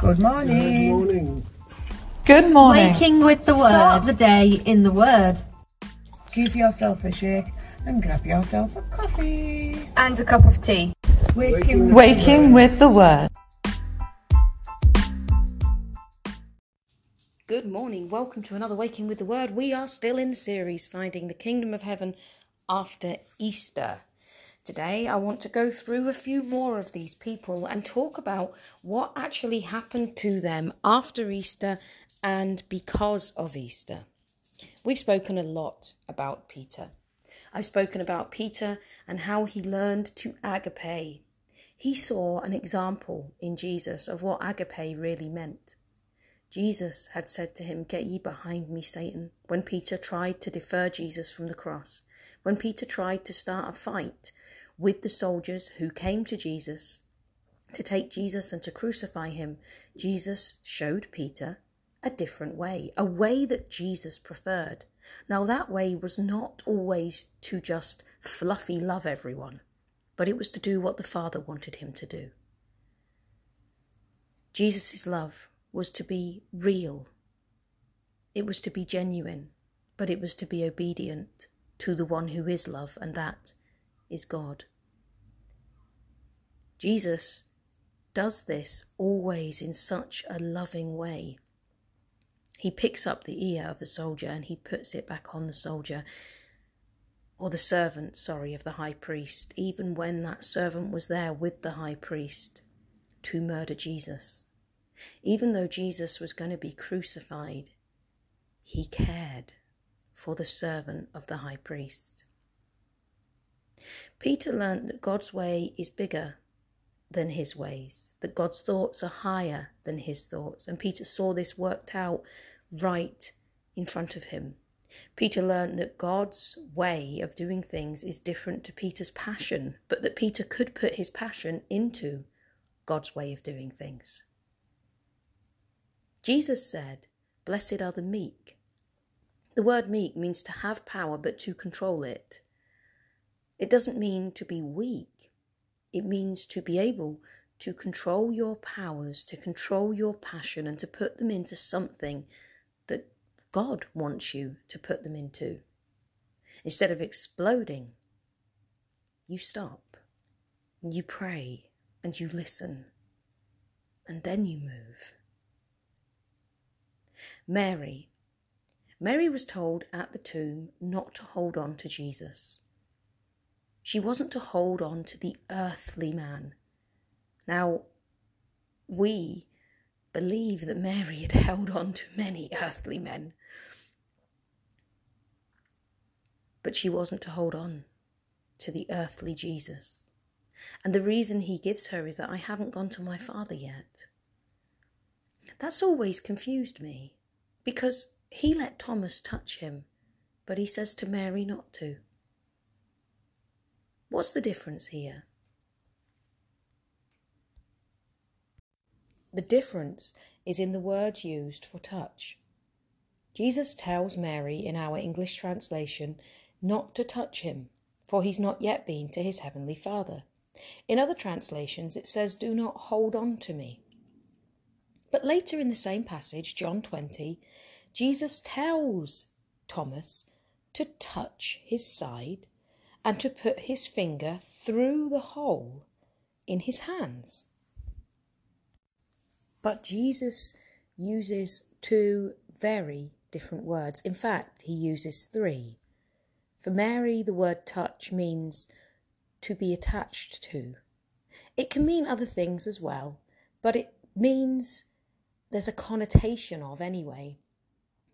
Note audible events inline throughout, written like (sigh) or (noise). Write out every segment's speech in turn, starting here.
Good morning. Good morning. Good morning. Waking with the Start word. the day in the word. Give yourself a shake and grab yourself a coffee. And a cup of tea. Waking, Waking with the word. Good morning. Welcome to another Waking with the Word. We are still in the series Finding the Kingdom of Heaven after Easter. Today, I want to go through a few more of these people and talk about what actually happened to them after Easter and because of Easter. We've spoken a lot about Peter. I've spoken about Peter and how he learned to agape. He saw an example in Jesus of what agape really meant. Jesus had said to him, Get ye behind me, Satan, when Peter tried to defer Jesus from the cross, when Peter tried to start a fight with the soldiers who came to Jesus to take Jesus and to crucify him, Jesus showed Peter a different way, a way that Jesus preferred. Now, that way was not always to just fluffy love everyone, but it was to do what the Father wanted him to do. Jesus' love was to be real. It was to be genuine, but it was to be obedient to the one who is love, and that is God. Jesus does this always in such a loving way. He picks up the ear of the soldier and he puts it back on the soldier, or the servant, sorry, of the high priest, even when that servant was there with the high priest to murder Jesus. Even though Jesus was going to be crucified, he cared for the servant of the high priest. Peter learnt that God's way is bigger than his ways, that God's thoughts are higher than his thoughts, and Peter saw this worked out right in front of him. Peter learned that God's way of doing things is different to Peter's passion, but that Peter could put his passion into God's way of doing things. Jesus said, Blessed are the meek. The word meek means to have power but to control it. It doesn't mean to be weak, it means to be able to control your powers, to control your passion, and to put them into something that God wants you to put them into. Instead of exploding, you stop, you pray, and you listen, and then you move. Mary. Mary was told at the tomb not to hold on to Jesus. She wasn't to hold on to the earthly man. Now, we believe that Mary had held on to many earthly men. But she wasn't to hold on to the earthly Jesus. And the reason he gives her is that I haven't gone to my Father yet. That's always confused me because he let Thomas touch him, but he says to Mary not to. What's the difference here? The difference is in the words used for touch. Jesus tells Mary in our English translation not to touch him, for he's not yet been to his heavenly Father. In other translations, it says, Do not hold on to me. But later in the same passage, John 20, Jesus tells Thomas to touch his side and to put his finger through the hole in his hands. But Jesus uses two very different words. In fact, he uses three. For Mary, the word touch means to be attached to. It can mean other things as well, but it means there's a connotation of anyway,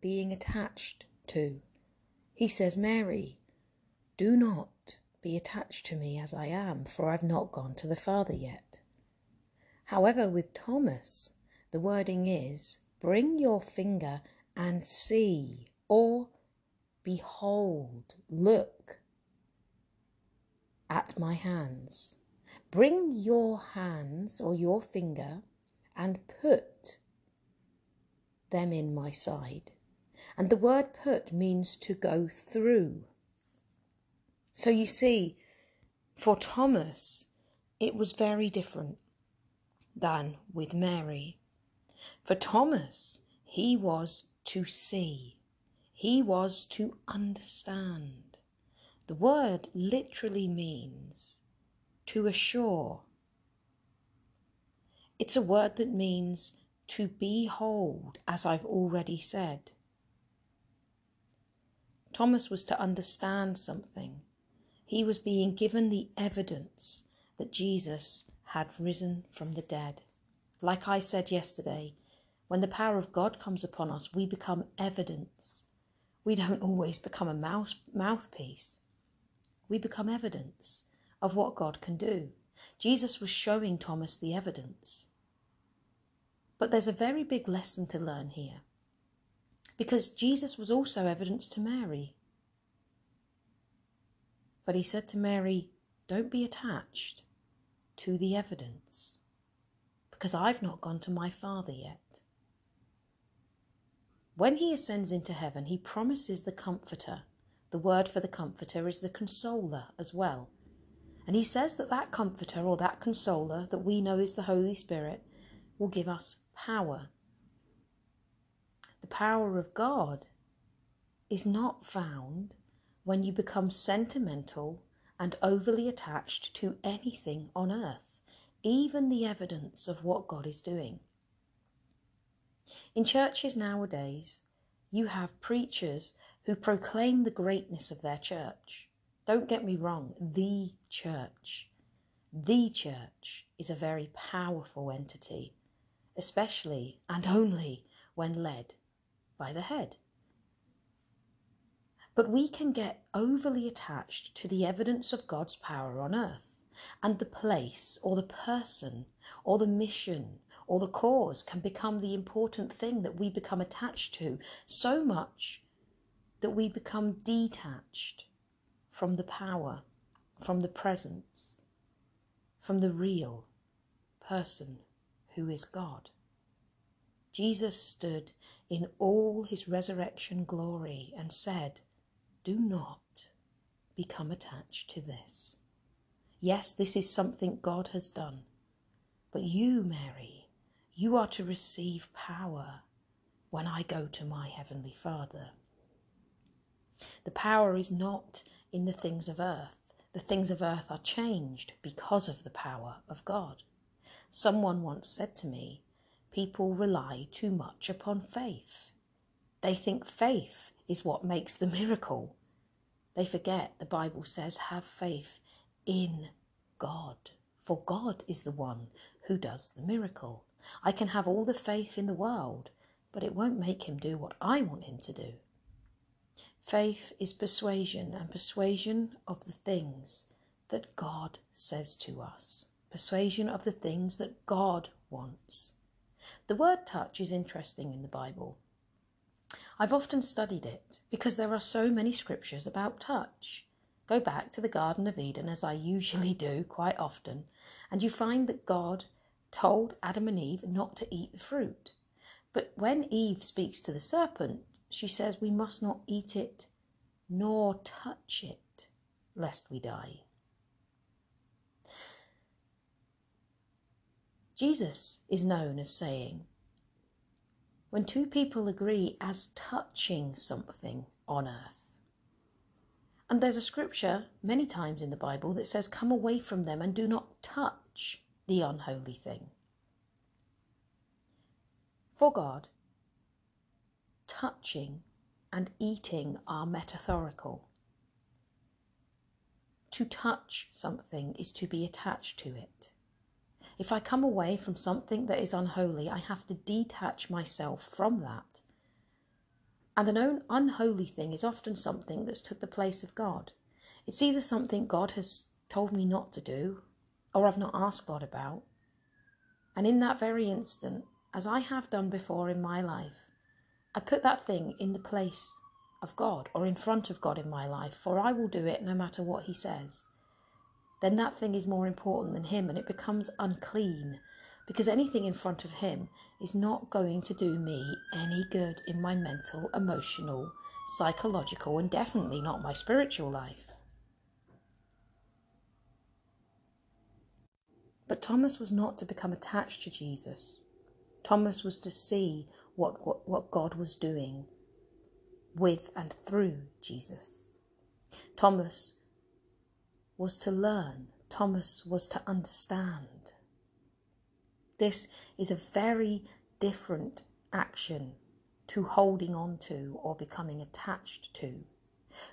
being attached to. He says, Mary, do not be attached to me as I am, for I've not gone to the Father yet. However, with Thomas, the wording is, bring your finger and see, or behold, look at my hands. Bring your hands or your finger and put them in my side. And the word put means to go through. So you see, for Thomas, it was very different than with Mary. For Thomas, he was to see, he was to understand. The word literally means to assure. It's a word that means to behold, as I've already said. Thomas was to understand something. He was being given the evidence that Jesus had risen from the dead. Like I said yesterday, when the power of God comes upon us, we become evidence. We don't (laughs) always become a mouth, mouthpiece. We become evidence of what God can do. Jesus was showing Thomas the evidence. But there's a very big lesson to learn here. Because Jesus was also evidence to Mary. But he said to Mary, Don't be attached to the evidence, because I've not gone to my Father yet. When he ascends into heaven, he promises the Comforter. The word for the Comforter is the Consoler as well. And he says that that Comforter or that Consoler that we know is the Holy Spirit will give us power. The power of God is not found when you become sentimental and overly attached to anything on earth, even the evidence of what God is doing. In churches nowadays, you have preachers who proclaim the greatness of their church. Don't get me wrong, the church. The church is a very powerful entity, especially and only when led by the head. But we can get overly attached to the evidence of God's power on earth, and the place or the person or the mission or the cause can become the important thing that we become attached to so much that we become detached from the power, from the presence, from the real person who is God. Jesus stood in all his resurrection glory and said, do not become attached to this. Yes, this is something God has done. But you, Mary, you are to receive power when I go to my Heavenly Father. The power is not in the things of earth. The things of earth are changed because of the power of God. Someone once said to me, people rely too much upon faith. They think faith is what makes the miracle. They forget the Bible says, have faith in God, for God is the one who does the miracle. I can have all the faith in the world, but it won't make him do what I want him to do. Faith is persuasion, and persuasion of the things that God says to us, persuasion of the things that God wants. The word touch is interesting in the Bible. I've often studied it because there are so many scriptures about touch. Go back to the Garden of Eden, as I usually do quite often, and you find that God told Adam and Eve not to eat the fruit. But when Eve speaks to the serpent, she says we must not eat it nor touch it, lest we die. Jesus is known as saying, when two people agree as touching something on earth. And there's a scripture many times in the Bible that says, Come away from them and do not touch the unholy thing. For God, touching and eating are metaphorical. To touch something is to be attached to it. If I come away from something that is unholy, I have to detach myself from that. And an unholy thing is often something that's took the place of God. It's either something God has told me not to do, or I've not asked God about. And in that very instant, as I have done before in my life, I put that thing in the place of God or in front of God in my life, for I will do it no matter what He says then that thing is more important than him and it becomes unclean because anything in front of him is not going to do me any good in my mental, emotional, psychological, and definitely not my spiritual life. But Thomas was not to become attached to Jesus. Thomas was to see what, what, what God was doing with and through Jesus. Thomas was to learn, Thomas was to understand. This is a very different action to holding on to or becoming attached to.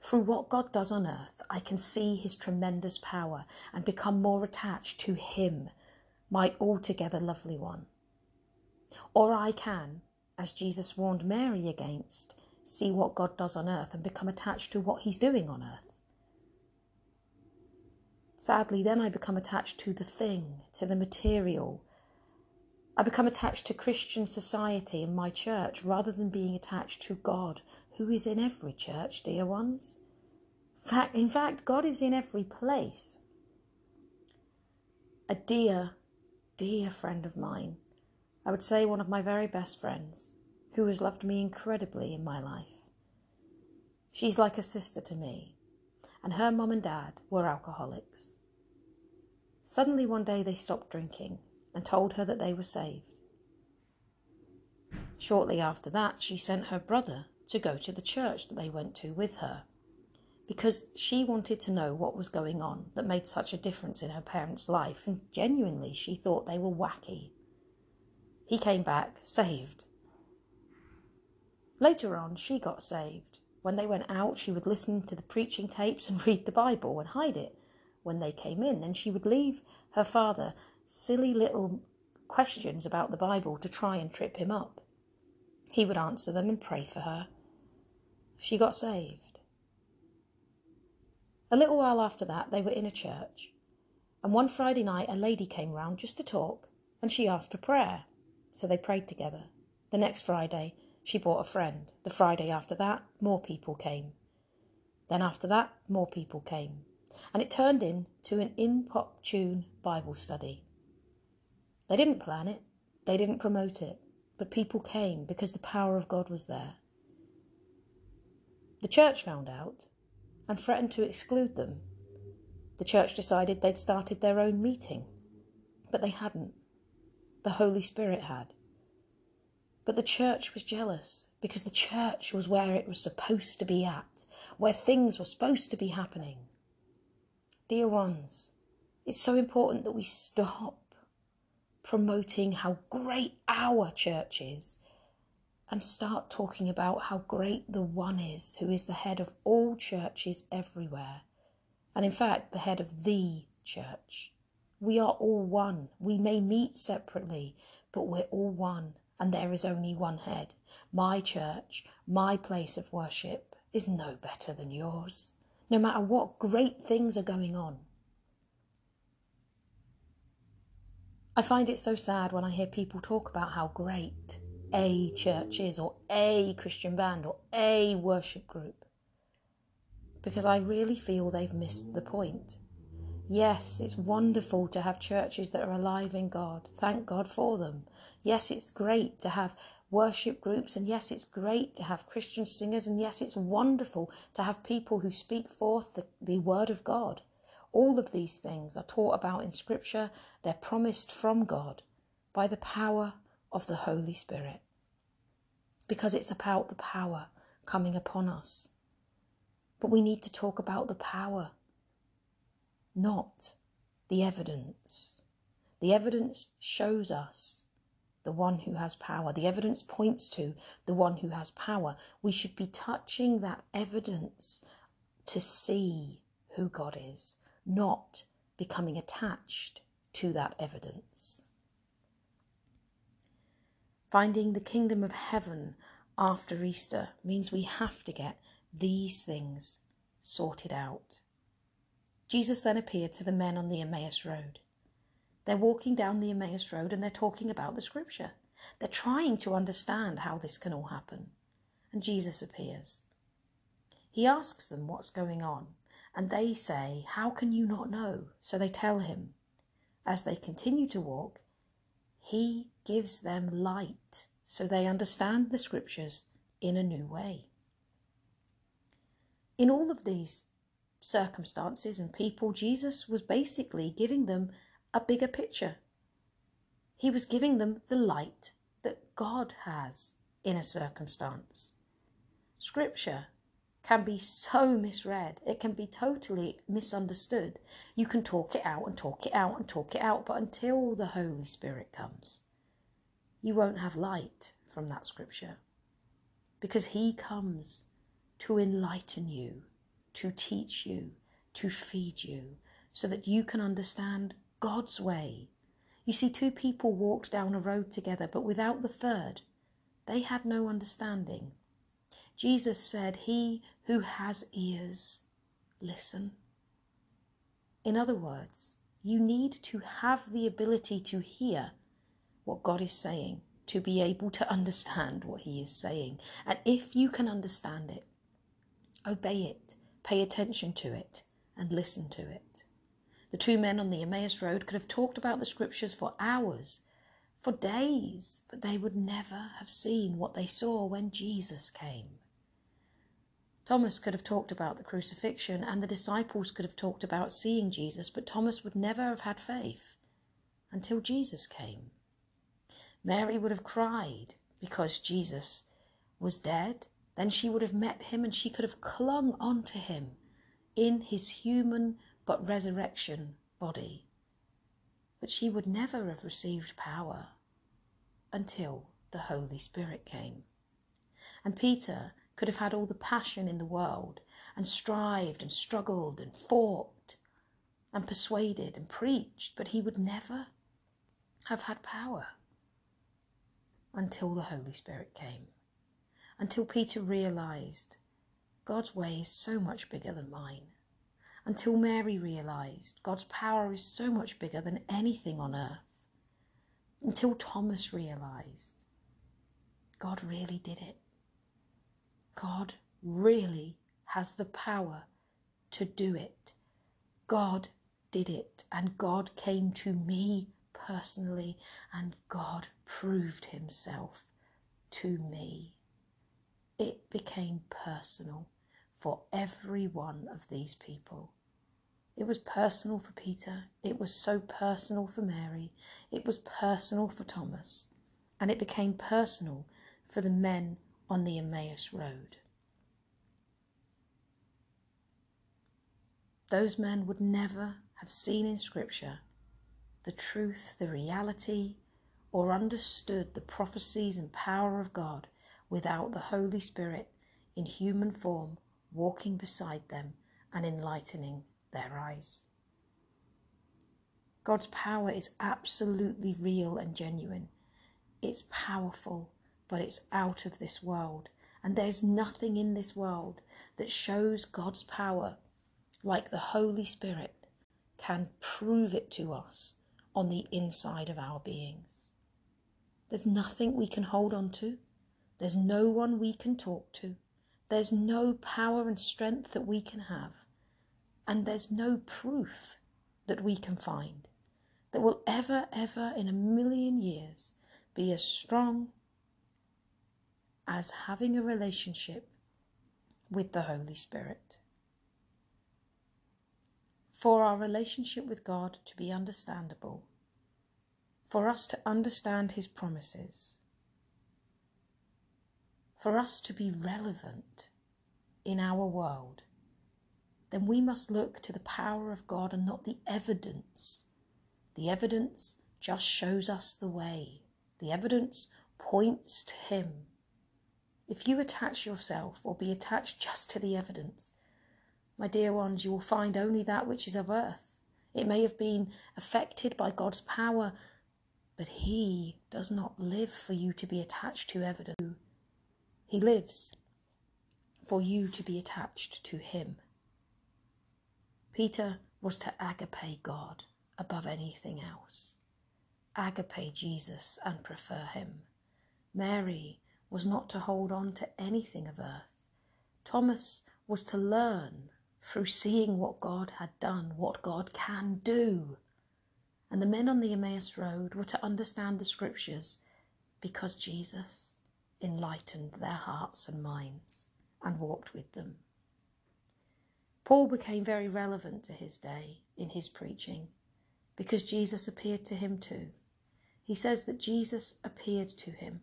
Through what God does on earth, I can see his tremendous power and become more attached to him, my altogether lovely one. Or I can, as Jesus warned Mary against, see what God does on earth and become attached to what he's doing on earth. Sadly, then I become attached to the thing, to the material. I become attached to Christian society and my church rather than being attached to God, who is in every church, dear ones. In fact, God is in every place. A dear, dear friend of mine, I would say one of my very best friends, who has loved me incredibly in my life. She's like a sister to me, and her mum and dad were alcoholics. Suddenly one day they stopped drinking and told her that they were saved. Shortly after that, she sent her brother to go to the church that they went to with her because she wanted to know what was going on that made such a difference in her parents' life, and genuinely she thought they were wacky. He came back saved. Later on, she got saved. When they went out, she would listen to the preaching tapes and (laughs) read the Bible and hide it when they came in. Then she would leave her father silly little questions about the Bible to try and trip him up. He would answer them and pray for her. She got saved. A little while after that, they were in a church, and one Friday night a lady came round just to talk, and she asked for prayer, so they prayed together. The next Friday, she brought a friend. The Friday after that, more people came. Then after that, more people came, and it turned into an in-pop-tune Bible study. They didn't plan it, they didn't promote it, but people came because the power of God was there. The church found out and threatened to exclude them. The church decided they'd started their own meeting, but they hadn't. The Holy Spirit had. But the church was jealous because the church was where it was supposed to be at, where things were supposed to be happening. Dear ones, it's so important that we stop promoting how great our church is and start talking about how great the one is who is the head of all churches everywhere. And in fact, the head of the church. We are all one. We may meet separately, but we're all one, and there is only one head. My church, my place of worship, is no better than yours, no matter what great things are going on. I find it so sad when I hear people talk about how great a church is, or a Christian band, or a worship group, because I really feel they've missed the point. Yes, it's wonderful to have churches that are alive in God. Thank God for them. Yes, it's great to have worship groups, and yes, it's great to have Christian singers, and yes, it's wonderful to have people who speak forth the, the Word of God. All of these things are taught about in Scripture. They're promised from God by the power of the Holy Spirit. Because it's about the power coming upon us. But we need to talk about the power, not the evidence. The evidence shows us the one who has power. The evidence points to the one who has power. We should be touching that evidence to see who God is not becoming attached to that evidence. Finding the kingdom of heaven after Easter means we have to get these things sorted out. Jesus then appeared to the men on the Emmaus Road. They're walking down the Emmaus Road and they're talking about the scripture. They're trying to understand how this can all happen. And Jesus appears. He asks them what's going on and they say, How can you not know? So they tell him. As they continue to walk, he gives them light so they understand the scriptures in a new way. In all of these circumstances and people, Jesus was basically giving them a bigger picture. He was giving them the light that God has in a circumstance. Scripture can be so misread, it can be totally misunderstood. You can talk it out and talk it out and talk it out, but until the Holy Spirit comes, you won't have light from that scripture because He comes to enlighten you, to teach you, to feed you, so that you can understand God's way. You see, two people walked down a road together, but without the third, they had no understanding. Jesus said, He who has ears, listen. In other words, you need to have the ability to hear what God is saying, to be able to understand what He is saying. And if you can understand it, obey it, pay attention to it, and listen to it. The two men on the Emmaus Road could have talked about the scriptures for hours, for days, but they would never have seen what they saw when Jesus came. Thomas could have talked about the crucifixion, and the disciples could have talked about seeing Jesus, but Thomas would never have had faith until Jesus came. Mary would have cried because Jesus was dead. Then she would have met him and she could have clung on to him in his human but resurrection body. But she would never have received power until the Holy Spirit came. And Peter could have had all the passion in the world and strived and struggled and fought and persuaded and preached, but he would never have had power until the Holy Spirit came, until Peter realized God's way is so much bigger than mine, until Mary realized God's power is so much bigger than anything on earth, until Thomas realized God really did it. God really has the power to do it. God did it, and God came to me personally, and God proved himself to me. It became personal for every one of these people. It was personal for Peter, it was so personal for Mary, it was personal for Thomas, and it became personal for the men on the Emmaus Road. Those men would never have seen in Scripture the truth, the reality, or understood the prophecies and power of God without the Holy Spirit in human form walking beside them and enlightening their eyes. God's power is absolutely real and genuine. It's powerful, but it's out of this world. And there's nothing in this world that shows God's power like the Holy Spirit can prove it to us on the inside of our beings. There's nothing we can hold on to. There's no one we can talk to. There's no power and strength that we can have. And there's no proof that we can find that will ever, ever in a million years be as strong as having a relationship with the Holy Spirit. For our relationship with God to be understandable, for us to understand His promises, for us to be relevant in our world, then we must look to the power of God and not the evidence. The evidence just shows us the way. The evidence points to Him. If you attach yourself or be attached just to the evidence, my dear ones, you will find only that which is of earth. It may have been affected by God's power, but He does not live for you to be attached to evidence. He lives for you to be attached to Him. Peter was to agape God above anything else, agape Jesus and prefer Him. Mary was not to hold on to anything of earth. Thomas was to learn through seeing what God had done, what God can do. And the men on the Emmaus Road were to understand the scriptures because Jesus enlightened their hearts and minds and walked with them. Paul became very relevant to his day in his preaching because Jesus appeared to him too. he says that Jesus appeared to him.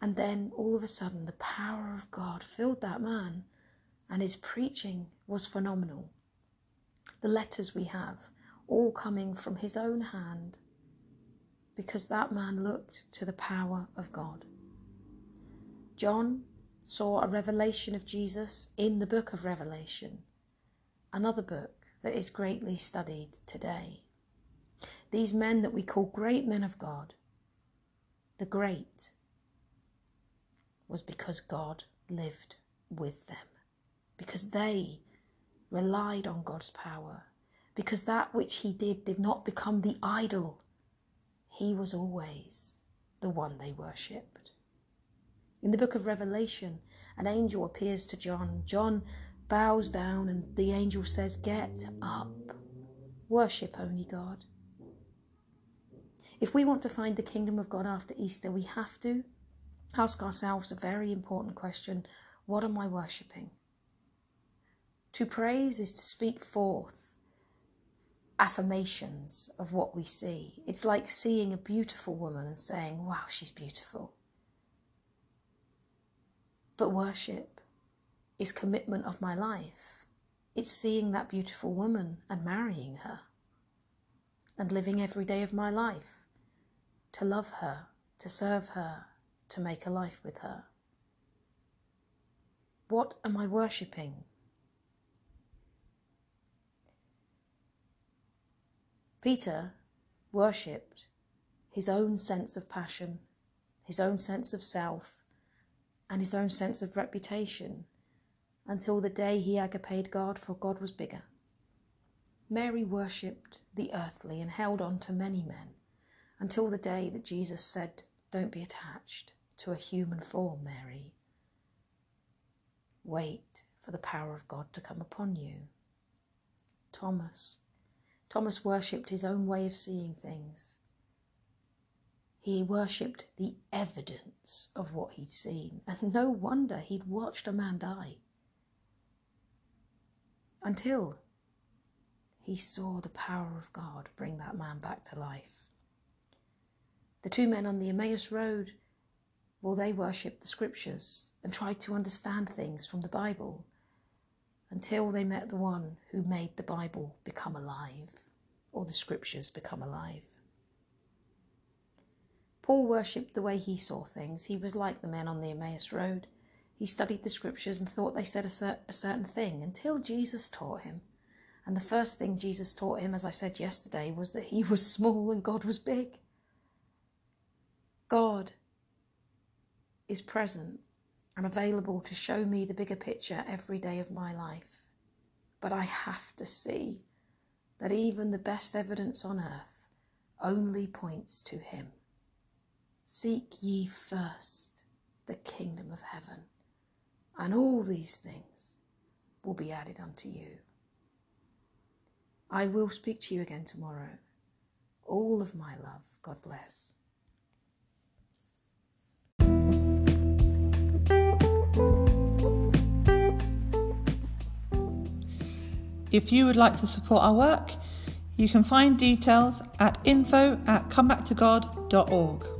And then all of a sudden, the power of God filled that man, and his preaching was phenomenal. The letters we have, all coming from his own hand, because that man looked to the power of God. John saw a revelation of Jesus in the book of Revelation, another book that is greatly studied today. These men that we call great men of God, the great, was because God lived with them, because they relied on God's power, because that which He did did not become the idol. He was always the one they worshipped. In the book of Revelation, an angel appears to John. John bows down, and the angel says, Get up, worship only God. If we want to find the kingdom of God after Easter, we have to ask ourselves a very important question What am I worshipping? To praise is to speak forth affirmations of what we see. It's like seeing a beautiful woman and saying, Wow, she's beautiful. But worship is commitment of my life. It's seeing that beautiful woman and marrying her and living every day of my life to love her, to serve her, to make a life with her. What am I worshipping? Peter worshipped his own sense of passion, his own sense of self, and his own sense of reputation until the day he agape God, for God was bigger. Mary worshipped the earthly and held on to many men until the day that Jesus said, Don't be attached to a human form, Mary. Wait for the power of God to come upon you. Thomas. Thomas worshipped his own way of seeing things. He worshipped the evidence of what he'd seen, and no wonder he'd watched a man die. Until he saw the power of God bring that man back to life. The two men on the Emmaus Road, well, they worshipped the scriptures and tried to understand things from the Bible until they met the one who made the Bible become alive, or the scriptures become alive. Paul worshipped the way he saw things. He was like the men on the Emmaus Road. He studied the scriptures and thought they said a, cer- a certain thing until Jesus taught him. And the first thing Jesus taught him, as I said yesterday, was that he was small and God was big. God is present and available to show me the bigger picture every day of my life. But I have to see that even the best evidence on earth only points to Him. Seek ye first the kingdom of heaven, and all these things will be added unto you. I will speak to you again tomorrow. All of my love. God bless. If you would like to support our work, you can find details at info at comebacktogod.org.